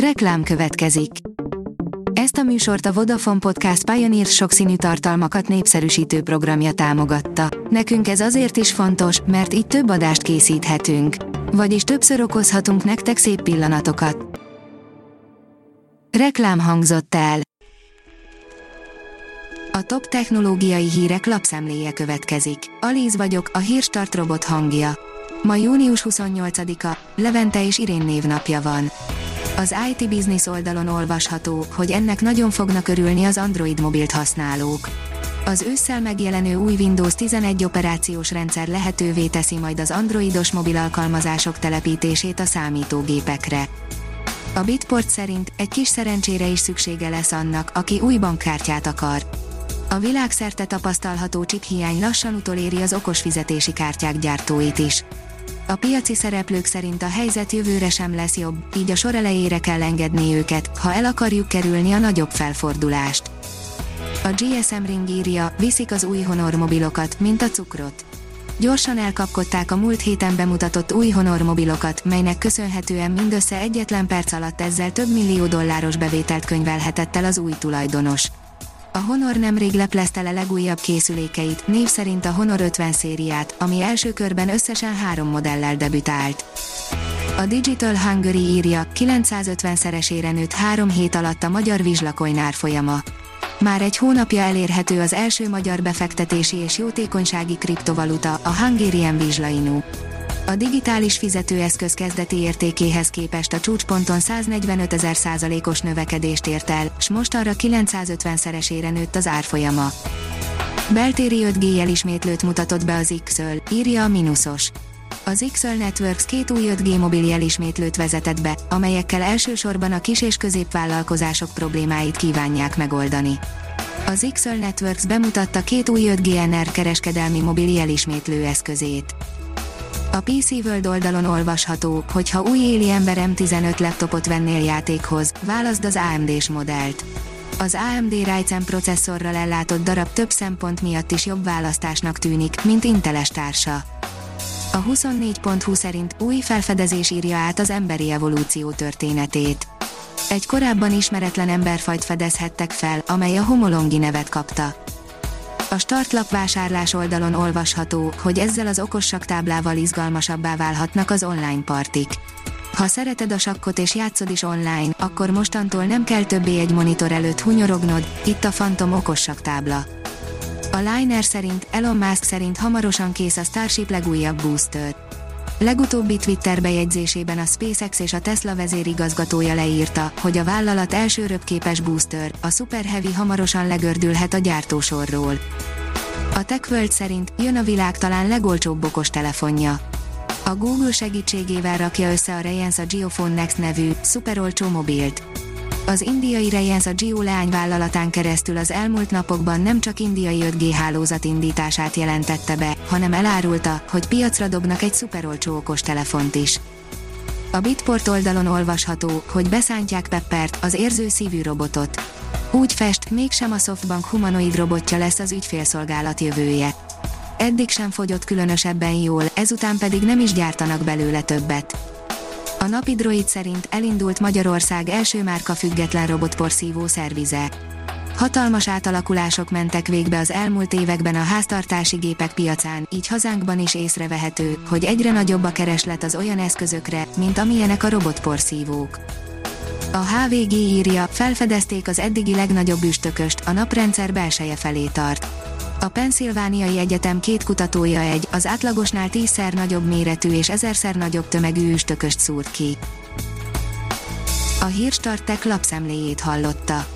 Reklám következik. Ezt a műsort a Vodafone Podcast Pioneer sokszínű tartalmakat népszerűsítő programja támogatta. Nekünk ez azért is fontos, mert így több adást készíthetünk. Vagyis többször okozhatunk nektek szép pillanatokat. Reklám hangzott el. A top technológiai hírek lapszemléje következik. Alíz vagyok, a hírstart robot hangja. Ma június 28-a, Levente és Irén névnapja van. Az IT Business oldalon olvasható, hogy ennek nagyon fognak örülni az Android mobilt használók. Az ősszel megjelenő új Windows 11 operációs rendszer lehetővé teszi majd az androidos mobil alkalmazások telepítését a számítógépekre. A Bitport szerint egy kis szerencsére is szüksége lesz annak, aki új bankkártyát akar. A világszerte tapasztalható chip hiány lassan utoléri az okos fizetési kártyák gyártóit is. A piaci szereplők szerint a helyzet jövőre sem lesz jobb, így a sor elejére kell engedni őket, ha el akarjuk kerülni a nagyobb felfordulást. A GSM Ring írja, viszik az új Honor mobilokat, mint a cukrot. Gyorsan elkapkodták a múlt héten bemutatott új Honor mobilokat, melynek köszönhetően mindössze egyetlen perc alatt ezzel több millió dolláros bevételt könyvelhetett el az új tulajdonos. A Honor nemrég leplezte le legújabb készülékeit, név szerint a Honor 50 szériát, ami első körben összesen három modellel debütált. A Digital Hungary írja, 950-szeresére nőtt három hét alatt a magyar vizslakoin árfolyama. Már egy hónapja elérhető az első magyar befektetési és jótékonysági kriptovaluta, a Hungarian Vizslainu. A digitális fizetőeszköz kezdeti értékéhez képest a csúcsponton 145 ezer százalékos növekedést ért el, s most arra 950-szeresére nőtt az árfolyama. Beltéri 5G elismétlőt mutatott be az x írja a Minusos. Az XL Networks két új 5G mobil jelismétlőt vezetett be, amelyekkel elsősorban a kis- és középvállalkozások problémáit kívánják megoldani. Az XL Networks bemutatta két új 5G NR kereskedelmi mobil jelismétlő eszközét. A PC World oldalon olvasható, hogy ha új ember M15 laptopot vennél játékhoz, válaszd az AMD-s modellt. Az AMD Ryzen processzorral ellátott darab több szempont miatt is jobb választásnak tűnik, mint Inteles társa. A 24.20 szerint új felfedezés írja át az emberi evolúció történetét. Egy korábban ismeretlen emberfajt fedezhettek fel, amely a homolongi nevet kapta. A startlap vásárlás oldalon olvasható, hogy ezzel az okossak táblával izgalmasabbá válhatnak az online partik. Ha szereted a sakkot és játszod is online, akkor mostantól nem kell többé egy monitor előtt hunyorognod, itt a Phantom okossak tábla. A Liner szerint, Elon Musk szerint hamarosan kész a Starship legújabb booster. Legutóbbi Twitter bejegyzésében a SpaceX és a Tesla vezérigazgatója leírta, hogy a vállalat első röpképes booster, a Super Heavy hamarosan legördülhet a gyártósorról. A TechWorld szerint jön a világ talán legolcsóbb okos telefonja. A Google segítségével rakja össze a Reliance a Geophone Next nevű, szuperolcsó mobilt. Az indiai Reliance a Geo leányvállalatán keresztül az elmúlt napokban nem csak indiai 5G hálózat indítását jelentette be, hanem elárulta, hogy piacra dobnak egy szuperolcsó okos telefont is. A Bitport oldalon olvasható, hogy beszántják Peppert, az érző szívű robotot. Úgy fest, mégsem a Softbank humanoid robotja lesz az ügyfélszolgálat jövője. Eddig sem fogyott különösebben jól, ezután pedig nem is gyártanak belőle többet. A napi droid szerint elindult Magyarország első márka független robotporszívó szervize. Hatalmas átalakulások mentek végbe az elmúlt években a háztartási gépek piacán, így hazánkban is észrevehető, hogy egyre nagyobb a kereslet az olyan eszközökre, mint amilyenek a robotporszívók. A HVG írja, felfedezték az eddigi legnagyobb üstököst, a naprendszer belseje felé tart. A Pennsylvániai Egyetem két kutatója egy, az átlagosnál tízszer nagyobb méretű és ezerszer nagyobb tömegű üstököst szúrt ki. A Hírstartek lapszemléjét hallotta.